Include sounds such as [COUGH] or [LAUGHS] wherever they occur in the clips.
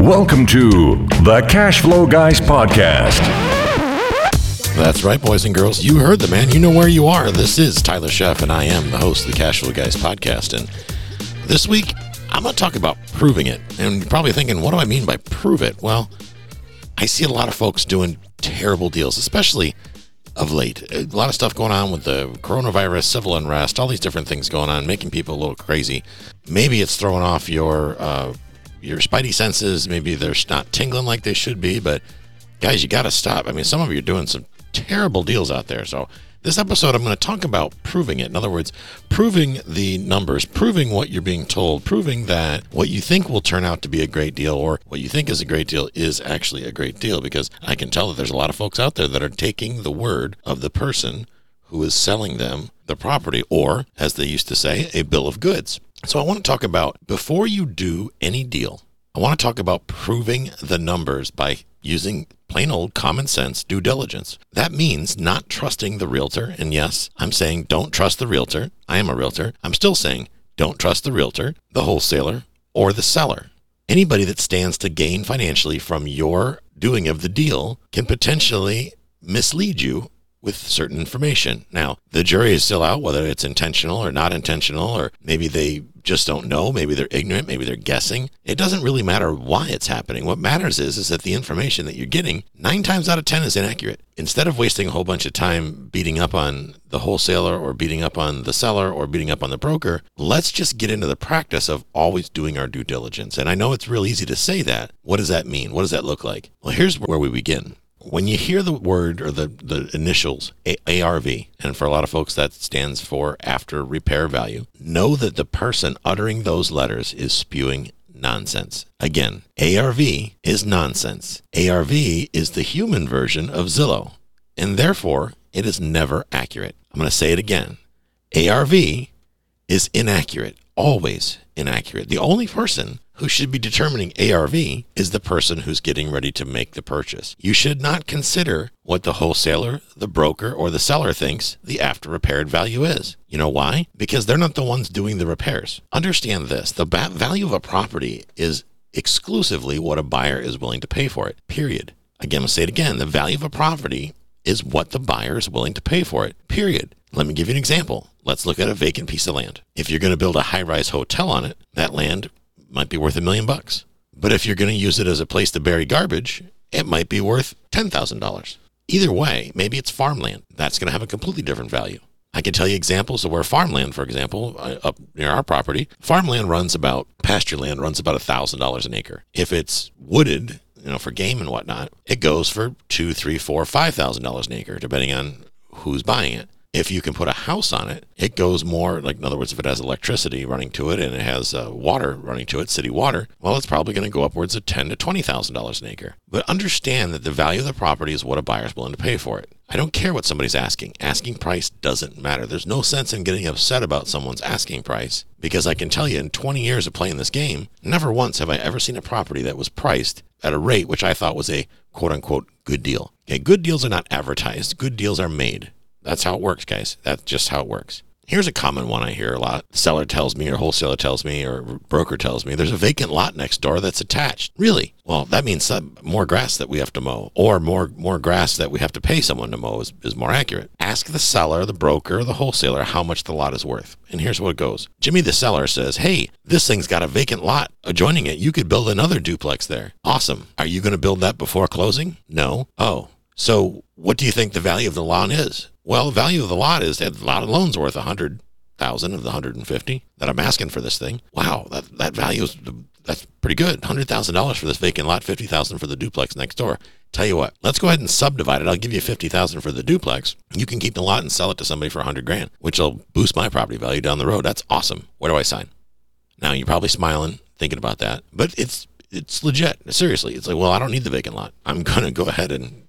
Welcome to the Cash Flow Guys Podcast. That's right, boys and girls. You heard the man. You know where you are. This is Tyler Sheff, and I am the host of the Cash Flow Guys podcast. And this week, I'm going to talk about proving it. And you're probably thinking, what do I mean by prove it? Well, I see a lot of folks doing terrible deals, especially of late. A lot of stuff going on with the coronavirus, civil unrest, all these different things going on, making people a little crazy. Maybe it's throwing off your uh, your spidey senses. Maybe they're not tingling like they should be. But guys, you got to stop. I mean, some of you are doing some terrible deals out there. So this episode, I'm going to talk about proving it. In other words, proving the numbers, proving what you're being told, proving that what you think will turn out to be a great deal or what you think is a great deal is actually a great deal. Because I can tell that there's a lot of folks out there that are taking the word of the person who is selling them the property, or as they used to say, a bill of goods. So I want to talk about before you do any deal, I want to talk about proving the numbers by using plain old common sense due diligence. That means not trusting the realtor. And yes, I'm saying don't trust the realtor. I am a realtor. I'm still saying don't trust the realtor, the wholesaler, or the seller. Anybody that stands to gain financially from your doing of the deal can potentially mislead you with certain information. Now, the jury is still out whether it's intentional or not intentional, or maybe they just don't know, maybe they're ignorant, maybe they're guessing. It doesn't really matter why it's happening. What matters is is that the information that you're getting 9 times out of 10 is inaccurate. Instead of wasting a whole bunch of time beating up on the wholesaler or beating up on the seller or beating up on the broker, let's just get into the practice of always doing our due diligence. And I know it's real easy to say that. What does that mean? What does that look like? Well, here's where we begin when you hear the word or the, the initials A- ARV, and for a lot of folks that stands for after repair value, know that the person uttering those letters is spewing nonsense. Again, ARV is nonsense. ARV is the human version of Zillow, and therefore it is never accurate. I'm going to say it again. ARV is inaccurate, always inaccurate. The only person who should be determining ARV is the person who's getting ready to make the purchase. You should not consider what the wholesaler, the broker, or the seller thinks the after repaired value is. You know why? Because they're not the ones doing the repairs. Understand this the value of a property is exclusively what a buyer is willing to pay for it, period. Again, I'll say it again the value of a property is what the buyer is willing to pay for it, period. Let me give you an example. Let's look at a vacant piece of land. If you're going to build a high rise hotel on it, that land might be worth a million bucks. But if you're going to use it as a place to bury garbage, it might be worth $10,000. Either way, maybe it's farmland. That's going to have a completely different value. I can tell you examples of where farmland, for example, uh, up near our property, farmland runs about, pasture land runs about $1,000 an acre. If it's wooded, you know, for game and whatnot, it goes for two, three, four, five thousand dollars an acre, depending on who's buying it. If you can put a house on it, it goes more like, in other words, if it has electricity running to it and it has uh, water running to it, city water, well, it's probably going to go upwards of ten to twenty thousand dollars an acre. But understand that the value of the property is what a buyer is willing to pay for it. I don't care what somebody's asking. Asking price doesn't matter. There's no sense in getting upset about someone's asking price because I can tell you in 20 years of playing this game, never once have I ever seen a property that was priced at a rate which I thought was a quote unquote good deal. Okay, good deals are not advertised, good deals are made. That's how it works, guys. That's just how it works. Here's a common one I hear a lot. Seller tells me, or wholesaler tells me, or broker tells me, there's a vacant lot next door that's attached. Really? Well, that means more grass that we have to mow, or more more grass that we have to pay someone to mow is, is more accurate. Ask the seller, the broker, the wholesaler how much the lot is worth. And here's what it goes. Jimmy the seller says, Hey, this thing's got a vacant lot adjoining it. You could build another duplex there. Awesome. Are you going to build that before closing? No. Oh. So what do you think the value of the lawn is? Well, the value of the lot is that lot of loans worth a hundred thousand of the hundred and fifty that I'm asking for this thing. Wow, that that value is that's pretty good. Hundred thousand dollars for this vacant lot, fifty thousand for the duplex next door. Tell you what, let's go ahead and subdivide it. I'll give you fifty thousand for the duplex. You can keep the lot and sell it to somebody for a hundred grand, which will boost my property value down the road. That's awesome. Where do I sign? Now you're probably smiling, thinking about that, but it's it's legit. Seriously, it's like, well, I don't need the vacant lot. I'm gonna go ahead and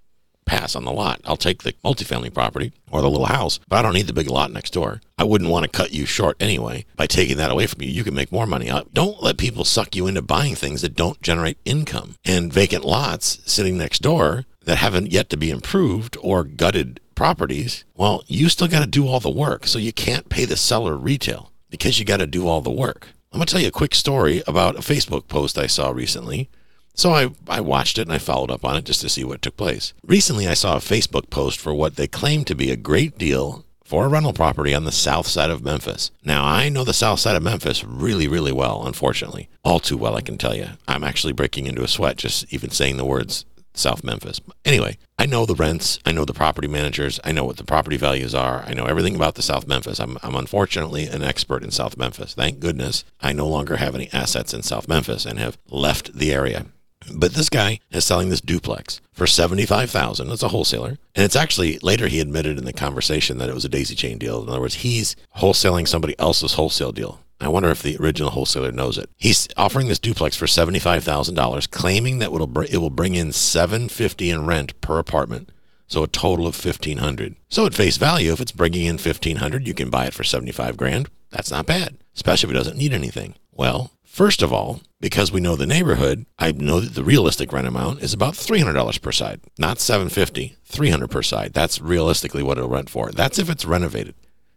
pass on the lot. I'll take the multifamily property or the little house, but I don't need the big lot next door. I wouldn't want to cut you short anyway. By taking that away from you, you can make more money. Uh, don't let people suck you into buying things that don't generate income. And vacant lots sitting next door that haven't yet to be improved or gutted properties, well, you still got to do all the work. So you can't pay the seller retail because you got to do all the work. I'm going to tell you a quick story about a Facebook post I saw recently So I, I watched it and I followed up on it just to see what took place. Recently, I saw a Facebook post for what they claim to be a great deal for a rental property on the south side of Memphis. Now, I know the south side of Memphis really, really well, unfortunately. All too well, I can tell you. I'm actually breaking into a sweat just even saying the words South Memphis. Anyway, I know the rents, I know the property managers, I know what the property values are, I know everything about the South Memphis. I'm, I'm unfortunately an expert in South Memphis. Thank goodness I no longer have any assets in South Memphis and have left the area. But this guy is selling this duplex for 75,000. That's a wholesaler, and it's actually later he admitted in the conversation that it was a daisy chain deal. In other words, he's wholesaling somebody else's wholesale deal. I wonder if the original wholesaler knows it. He's offering this duplex for seventy-five thousand dollars, claiming that it'll it will bring in seven fifty in rent per apartment. So a total of fifteen hundred. So at face value, if it's bringing in fifteen hundred, you can buy it for seventy-five grand. That's not bad, especially if it doesn't need anything. Well, First of all, because we know the neighborhood, I know that the realistic rent amount is about $300 per side, not 750, 300 per side. That's realistically what it'll rent for. That's if it's renovated.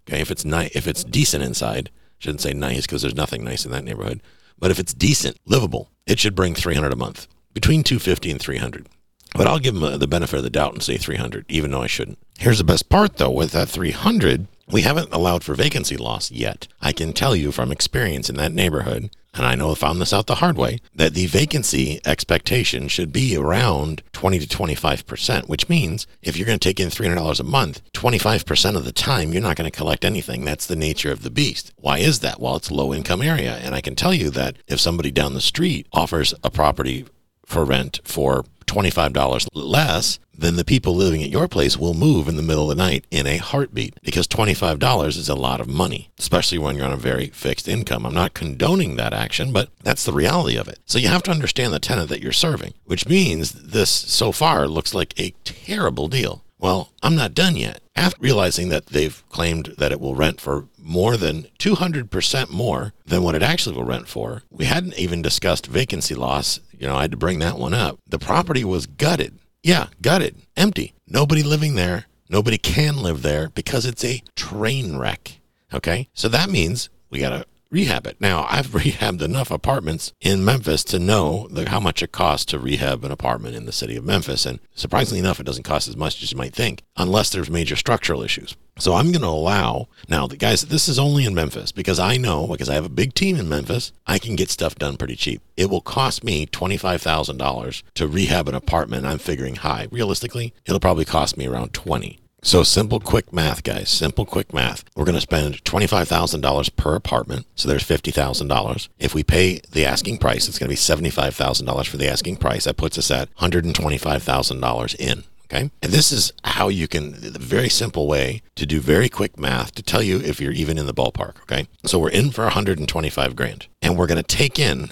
Okay, if it's nice, if it's decent inside, shouldn't say nice because there's nothing nice in that neighborhood, but if it's decent, livable, it should bring 300 a month, between 250 and 300. But I'll give them uh, the benefit of the doubt and say 300, even though I shouldn't. Here's the best part though, with that 300, we haven't allowed for vacancy loss yet. I can tell you from experience in that neighborhood, and I know I found this out the hard way, that the vacancy expectation should be around 20 to 25%, which means if you're going to take in $300 a month, 25% of the time you're not going to collect anything. That's the nature of the beast. Why is that? Well, it's low income area. And I can tell you that if somebody down the street offers a property for rent for $25 less, then the people living at your place will move in the middle of the night in a heartbeat because $25 is a lot of money, especially when you're on a very fixed income. I'm not condoning that action, but that's the reality of it. So you have to understand the tenant that you're serving, which means this so far looks like a terrible deal. Well, I'm not done yet. After realizing that they've claimed that it will rent for more than 200% more than what it actually will rent for, we hadn't even discussed vacancy loss. You know, I had to bring that one up. The property was gutted. Yeah, gutted, empty. Nobody living there. Nobody can live there because it's a train wreck. Okay. So that means we got to rehab it. Now, I've [LAUGHS] rehabbed enough apartments in Memphis to know the, how much it costs to rehab an apartment in the city of Memphis. And surprisingly enough, it doesn't cost as much as you might think, unless there's major structural issues. So I'm going to allow now, the guys, this is only in Memphis because I know because I have a big team in Memphis, I can get stuff done pretty cheap. It will cost me $25,000 to rehab an apartment. I'm figuring high. Realistically, it'll probably cost me around 20. So simple, quick math, guys. Simple, quick math. We're going to spend $25,000 per apartment. So there's $50,000. If we pay the asking price, it's going to be $75,000 for the asking price. That puts us at $125,000 in. Okay. And this is how you can, the very simple way to do very quick math to tell you if you're even in the ballpark. Okay. So we're in for 125 grand and we're going to take in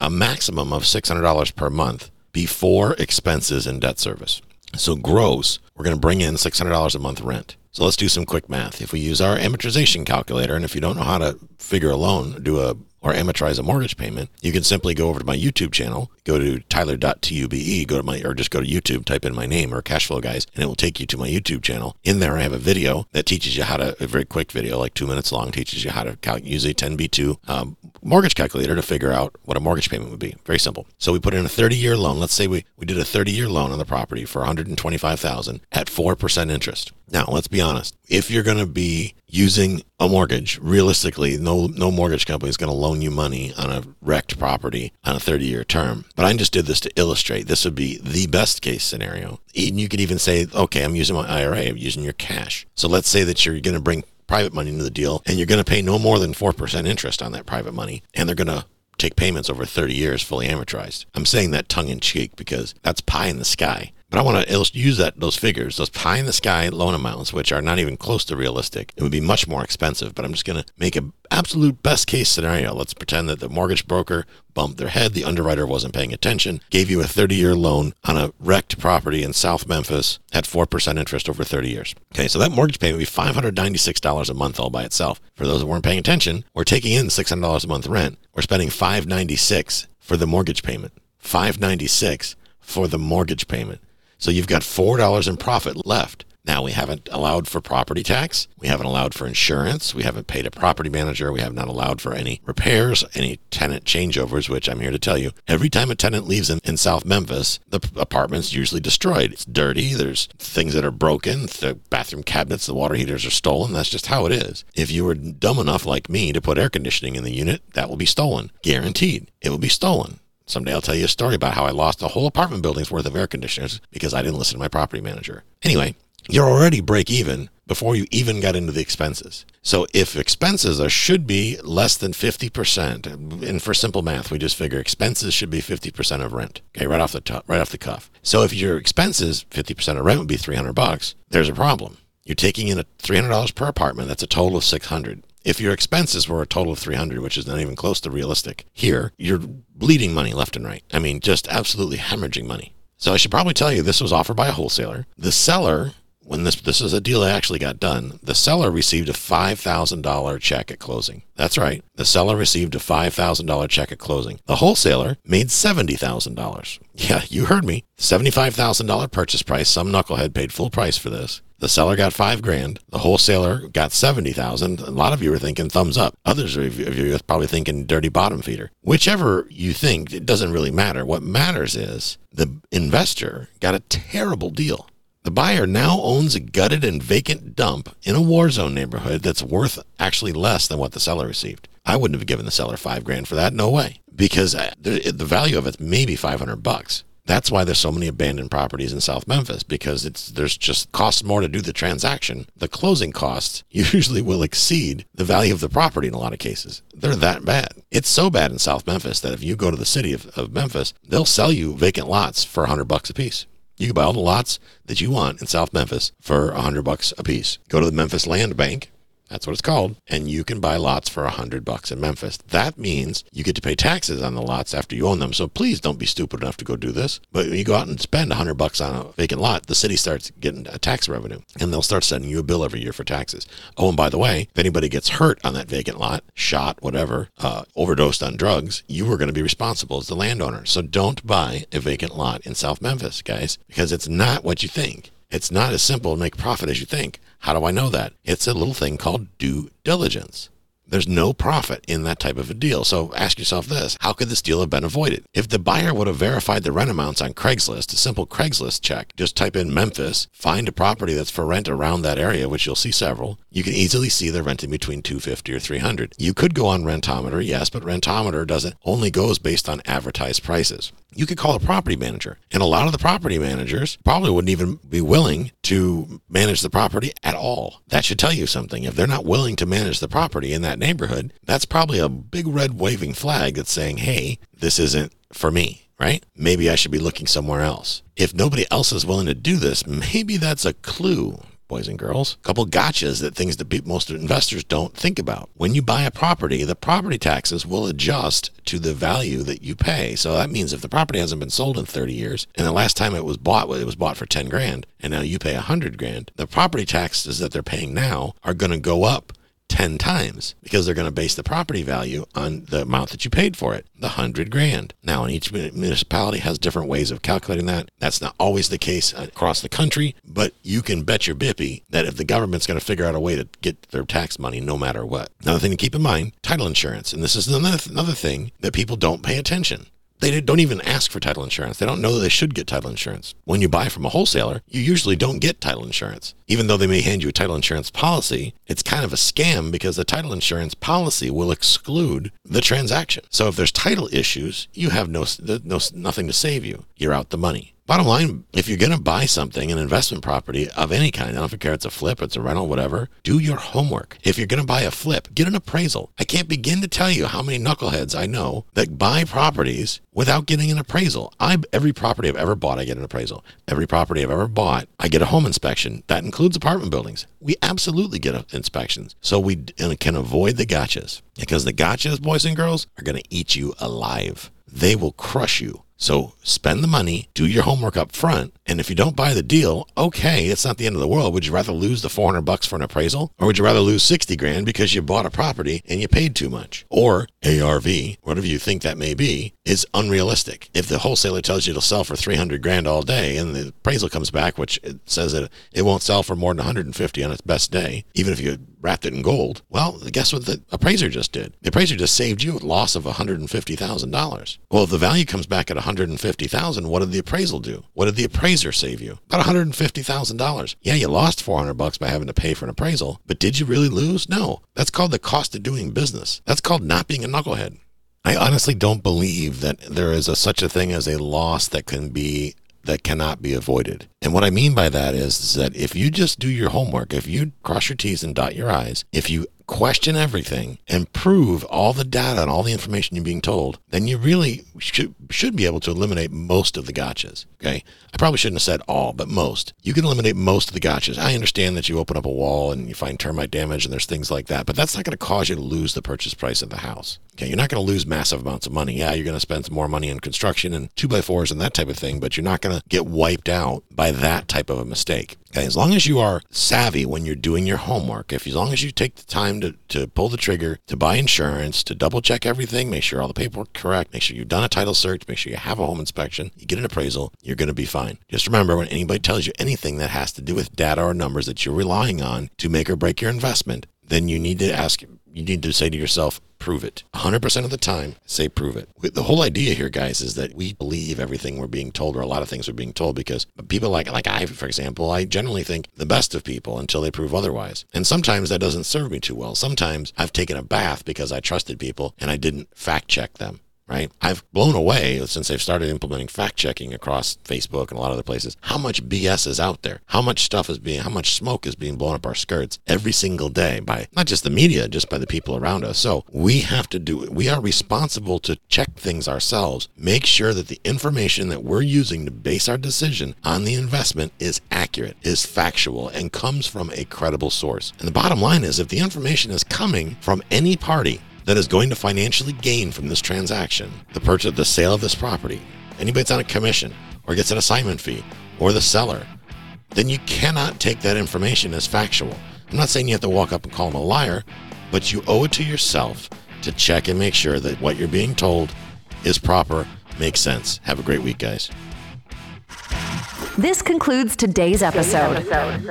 a maximum of $600 per month before expenses and debt service. So gross, we're going to bring in $600 a month rent. So let's do some quick math. If we use our amortization calculator, and if you don't know how to figure a loan, do a or amortize a mortgage payment, you can simply go over to my YouTube channel, go to tyler.tube, go to my, or just go to YouTube, type in my name or Cashflow Guys, and it will take you to my YouTube channel. In there, I have a video that teaches you how to, a very quick video, like two minutes long, teaches you how to cal- use a 10B2 um, mortgage calculator to figure out what a mortgage payment would be. Very simple. So we put in a 30 year loan. Let's say we, we did a 30 year loan on the property for 125000 at 4% interest. Now, let's be honest. If you're going to be using a mortgage, realistically, no no mortgage company is going to loan you money on a wrecked property on a 30-year term. But I just did this to illustrate. This would be the best case scenario. And you could even say, okay, I'm using my IRA, I'm using your cash. So let's say that you're going to bring private money into the deal and you're going to pay no more than 4% interest on that private money and they're going to take payments over 30 years fully amortized. I'm saying that tongue in cheek because that's pie in the sky. But I want to use that those figures, those pie in the sky loan amounts, which are not even close to realistic. It would be much more expensive. But I'm just going to make an absolute best case scenario. Let's pretend that the mortgage broker bumped their head, the underwriter wasn't paying attention, gave you a 30 year loan on a wrecked property in South Memphis at 4% interest over 30 years. Okay, so that mortgage payment would be $596 a month all by itself. For those that weren't paying attention, we're taking in $600 a month rent. We're spending 596 for the mortgage payment. 596 for the mortgage payment. So you've got $4 in profit left. Now, we haven't allowed for property tax. We haven't allowed for insurance. We haven't paid a property manager. We have not allowed for any repairs, any tenant changeovers, which I'm here to tell you. Every time a tenant leaves in, in South Memphis, the apartment's usually destroyed. It's dirty. There's things that are broken. The bathroom cabinets, the water heaters are stolen. That's just how it is. If you were dumb enough like me to put air conditioning in the unit, that will be stolen. Guaranteed. It will be stolen. Someday I'll tell you a story about how I lost a whole apartment building's worth of air conditioners because I didn't listen to my property manager. Anyway, you're already break even before you even got into the expenses. So if expenses are should be less than 50%, and for simple math, we just figure expenses should be 50% of rent. Okay, right off the top, right off the cuff. So if your expenses, 50% of rent would be 300 bucks, there's a problem. You're taking in a $300 per apartment, that's a total of 600. If your expenses were a total of 300, which is not even close to realistic, here you're bleeding money left and right. I mean, just absolutely hemorrhaging money. So I should probably tell you this was offered by a wholesaler. The seller when this this is a deal that actually got done, the seller received a five thousand dollar check at closing. That's right, the seller received a five thousand dollar check at closing. The wholesaler made seventy thousand dollars. Yeah, you heard me. Seventy five thousand dollar purchase price. Some knucklehead paid full price for this. The seller got five grand. The wholesaler got seventy thousand. A lot of you are thinking thumbs up. Others of you are probably thinking dirty bottom feeder. Whichever you think, it doesn't really matter. What matters is the investor got a terrible deal. The buyer now owns a gutted and vacant dump in a war zone neighborhood that's worth actually less than what the seller received. I wouldn't have given the seller five grand for that. No way. Because uh, the value of it's maybe 500 bucks. That's why there's so many abandoned properties in South Memphis because it's there's just costs more to do the transaction. The closing costs [LAUGHS] usually will exceed the value of the property in a lot of cases. They're that bad. It's so bad in South Memphis that if you go to the city of, of Memphis, they'll sell you vacant lots for 100 bucks a piece. You can buy all the lots that you want in South Memphis for a hundred bucks a piece. Go to the Memphis Land Bank that's what it's called. And you can buy lots for a hundred bucks in Memphis. That means you get to pay taxes on the lots after you own them. So please don't be stupid enough to go do this. But when you go out and spend a hundred bucks on a vacant lot, the city starts getting a tax revenue and they'll start sending you a bill every year for taxes. Oh, and by the way, if anybody gets hurt on that vacant lot, shot, whatever, uh, overdosed on drugs, you are going to be responsible as the landowner. So don't buy a vacant lot in South Memphis, guys, because it's not what you think. It's not as simple to make profit as you think. How do I know that? It's a little thing called due diligence. There's no profit in that type of a deal. So ask yourself this how could this deal have been avoided? If the buyer would have verified the rent amounts on Craigslist, a simple Craigslist check, just type in Memphis, find a property that's for rent around that area, which you'll see several, you can easily see they're renting between 250 or 300. You could go on Rentometer, yes, but Rentometer doesn't only goes based on advertised prices you could call a property manager. And a lot of the property managers probably wouldn't even be willing to manage the property at all. That should tell you something. If they're not willing to manage the property in that neighborhood, that's probably a big red waving flag that's saying, hey, this isn't for me. Right? Maybe I should be looking somewhere else. If nobody else is willing to do this, maybe that's a clue boys and girls. A couple gotchas that things that most investors don't think about. When you buy a property, the property taxes will adjust to the value that you pay. So that means if the property hasn't been sold in 30 years and the last time it was bought, it was bought for 10 grand and now you pay 100 grand, the property taxes that they're paying now are going to go up 10 times because they're going to base the property value on the amount that you paid for it, the 100 grand. Now, and each municipality has different ways of calculating that. That's not always the case across the country, but you can bet your bippy that if the government's going to figure out a way to get their tax money no matter what. Another thing to keep in mind, title insurance. And this is another, another thing that people don't pay attention. They don't even ask for title insurance. They don't know they should get title insurance. When you buy from a wholesaler, you usually don't get title insurance. Even though they may hand you a title insurance policy, it's kind of a scam because the title insurance policy will exclude the transaction. So if there's title issues, you have no, no nothing to save you. You're out the money. Bottom line, if you're going to buy something, an investment property of any kind, I don't care it's a flip, it's a rental, whatever, do your homework. If you're going to buy a flip, get an appraisal. I can't begin to tell you how many knuckleheads I know that buy properties without getting an appraisal. I every property I've ever bought, I get an appraisal. Every property I've ever bought, I get a home inspection. That includes apartment buildings. We absolutely get inspections, so we can avoid the gotchas because the gotchas, boys and girls, are going to eat you alive. They will crush you So spend the money, do your homework up front, and if you don't buy the deal, okay, it's not the end of the world. Would you rather lose the 400 bucks for an appraisal or would you rather lose 60 grand because you bought a property and you paid too much? Or ARV, whatever you think that may be, is unrealistic. If the wholesaler tells you it'll sell for 300 grand all day and the appraisal comes back which it says that it won't sell for more than 150 on its best day, even if you wrapped it in gold. Well, guess what the appraiser just did? The appraiser just saved you a loss of $150,000. Well, if the value comes back at 150,000, what did the appraisal do? What did the appraiser save you? About $150,000. Yeah, you lost 400 bucks by having to pay for an appraisal, but did you really lose? No. That's called the cost of doing business. That's called not being a knucklehead. I honestly don't believe that there is a, such a thing as a loss that can be that cannot be avoided. And what I mean by that is, is that if you just do your homework, if you cross your T's and dot your I's, if you question everything and prove all the data and all the information you're being told, then you really should, should be able to eliminate most of the gotchas. Okay. I probably shouldn't have said all, but most. You can eliminate most of the gotchas. I understand that you open up a wall and you find termite damage and there's things like that, but that's not going to cause you to lose the purchase price of the house. Okay. You're not going to lose massive amounts of money. Yeah, you're going to spend some more money in construction and two by fours and that type of thing, but you're not going to get wiped out by that type of a mistake. Okay, as long as you are savvy when you're doing your homework, if as long as you take the time to, to pull the trigger, to buy insurance, to double check everything, make sure all the paperwork correct, make sure you've done a title search, make sure you have a home inspection, you get an appraisal, you're going to be fine. Just remember when anybody tells you anything that has to do with data or numbers that you're relying on to make or break your investment, then you need to ask you need to say to yourself, prove it. 100% of the time, say prove it. The whole idea here, guys, is that we believe everything we're being told, or a lot of things we're being told, because people like, like I, for example, I generally think the best of people until they prove otherwise. And sometimes that doesn't serve me too well. Sometimes I've taken a bath because I trusted people and I didn't fact check them right? I've blown away since they've started implementing fact checking across Facebook and a lot of other places. How much BS is out there? How much stuff is being, how much smoke is being blown up our skirts every single day by not just the media, just by the people around us. So we have to do it. We are responsible to check things ourselves, make sure that the information that we're using to base our decision on the investment is accurate, is factual, and comes from a credible source. And the bottom line is if the information is coming from any party that is going to financially gain from this transaction, the purchase, the sale of this property, anybody that's on a commission or gets an assignment fee or the seller, then you cannot take that information as factual. I'm not saying you have to walk up and call them a liar, but you owe it to yourself to check and make sure that what you're being told is proper, makes sense. Have a great week, guys. This concludes today's episode.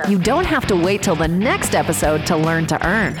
You don't have to wait till the next episode to learn to earn.